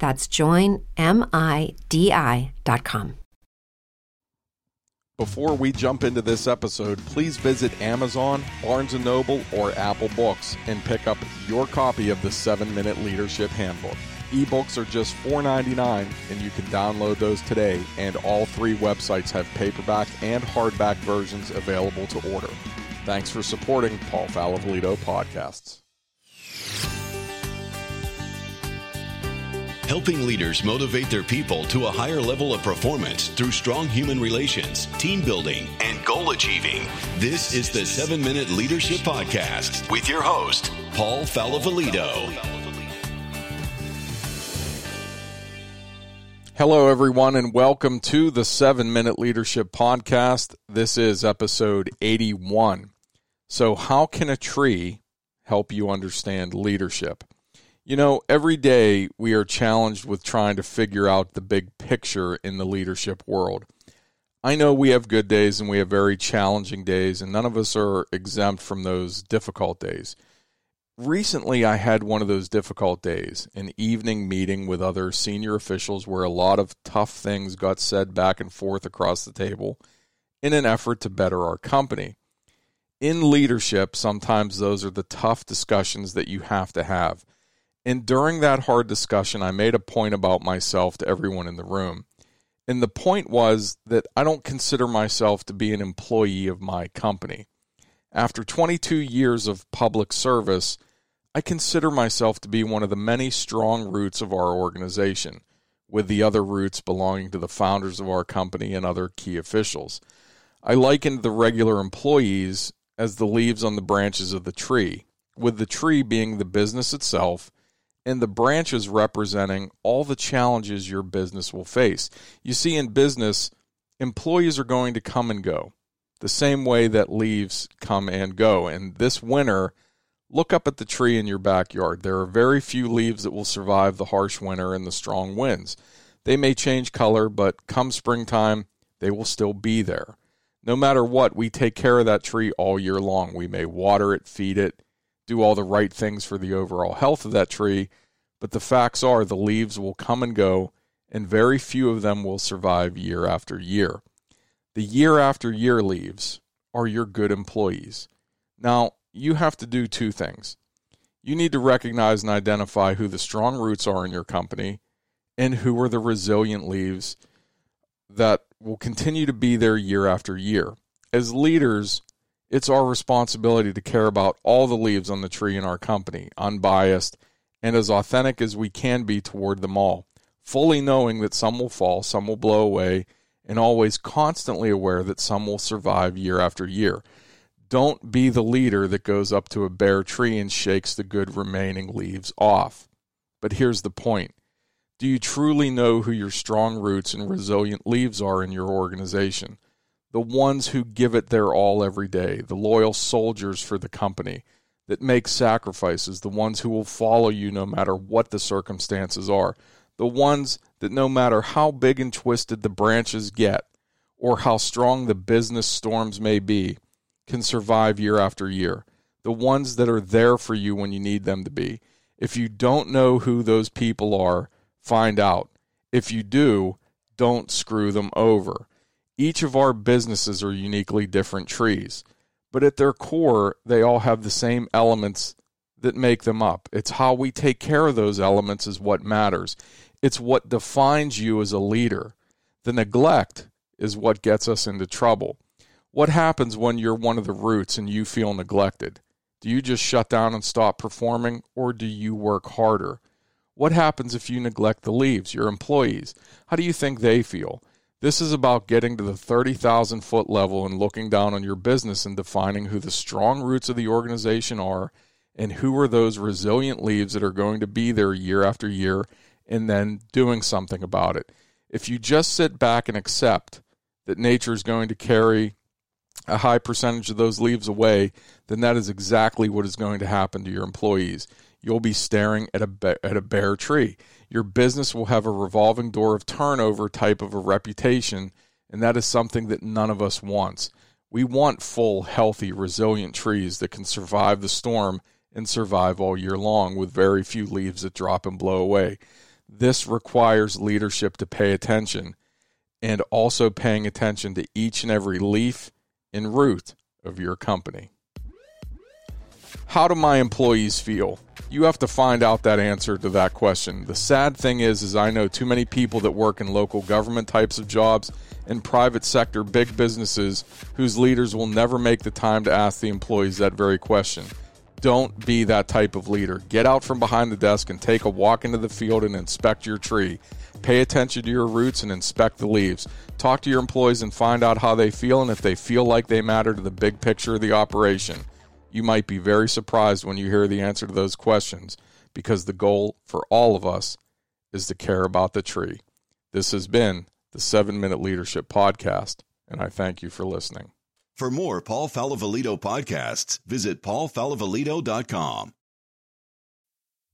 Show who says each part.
Speaker 1: That's joinmidi.com.
Speaker 2: Before we jump into this episode, please visit Amazon, Barnes & Noble, or Apple Books and pick up your copy of the 7-Minute Leadership Handbook. Ebooks are just $4.99 and you can download those today and all three websites have paperback and hardback versions available to order. Thanks for supporting Paul Falavolito podcasts.
Speaker 3: Helping leaders motivate their people to a higher level of performance through strong human relations, team building, and goal achieving. This is the 7 Minute Leadership Podcast with your host, Paul Falavolito.
Speaker 2: Hello, everyone, and welcome to the 7 Minute Leadership Podcast. This is episode 81. So, how can a tree help you understand leadership? You know, every day we are challenged with trying to figure out the big picture in the leadership world. I know we have good days and we have very challenging days, and none of us are exempt from those difficult days. Recently, I had one of those difficult days, an evening meeting with other senior officials where a lot of tough things got said back and forth across the table in an effort to better our company. In leadership, sometimes those are the tough discussions that you have to have. And during that hard discussion, I made a point about myself to everyone in the room. And the point was that I don't consider myself to be an employee of my company. After 22 years of public service, I consider myself to be one of the many strong roots of our organization, with the other roots belonging to the founders of our company and other key officials. I likened the regular employees as the leaves on the branches of the tree, with the tree being the business itself and the branches representing all the challenges your business will face. You see, in business, employees are going to come and go the same way that leaves come and go. And this winter, look up at the tree in your backyard. There are very few leaves that will survive the harsh winter and the strong winds. They may change color, but come springtime, they will still be there. No matter what, we take care of that tree all year long. We may water it, feed it, do all the right things for the overall health of that tree, but the facts are the leaves will come and go, and very few of them will survive year after year. The year after year leaves are your good employees. Now, you have to do two things. You need to recognize and identify who the strong roots are in your company and who are the resilient leaves that will continue to be there year after year. As leaders, it's our responsibility to care about all the leaves on the tree in our company, unbiased and as authentic as we can be toward them all, fully knowing that some will fall, some will blow away, and always constantly aware that some will survive year after year. Don't be the leader that goes up to a bare tree and shakes the good remaining leaves off. But here's the point Do you truly know who your strong roots and resilient leaves are in your organization? The ones who give it their all every day, the loyal soldiers for the company that make sacrifices, the ones who will follow you no matter what the circumstances are, the ones that no matter how big and twisted the branches get or how strong the business storms may be, can survive year after year, the ones that are there for you when you need them to be. If you don't know who those people are, find out. If you do, don't screw them over. Each of our businesses are uniquely different trees, but at their core, they all have the same elements that make them up. It's how we take care of those elements is what matters. It's what defines you as a leader. The neglect is what gets us into trouble. What happens when you're one of the roots and you feel neglected? Do you just shut down and stop performing, or do you work harder? What happens if you neglect the leaves, your employees? How do you think they feel? This is about getting to the 30,000 foot level and looking down on your business and defining who the strong roots of the organization are and who are those resilient leaves that are going to be there year after year and then doing something about it. If you just sit back and accept that nature is going to carry a high percentage of those leaves away, then that is exactly what is going to happen to your employees. You'll be staring at a at a bare tree. Your business will have a revolving door of turnover type of a reputation, and that is something that none of us wants. We want full, healthy, resilient trees that can survive the storm and survive all year long with very few leaves that drop and blow away. This requires leadership to pay attention and also paying attention to each and every leaf and root of your company. How do my employees feel? You have to find out that answer to that question. The sad thing is is I know too many people that work in local government types of jobs and private sector big businesses whose leaders will never make the time to ask the employees that very question. Don't be that type of leader. Get out from behind the desk and take a walk into the field and inspect your tree. Pay attention to your roots and inspect the leaves. Talk to your employees and find out how they feel and if they feel like they matter to the big picture of the operation. You might be very surprised when you hear the answer to those questions because the goal for all of us is to care about the tree. This has been the 7 Minute Leadership Podcast, and I thank you for listening.
Speaker 3: For more Paul Falavolito podcasts, visit paulfalavolito.com.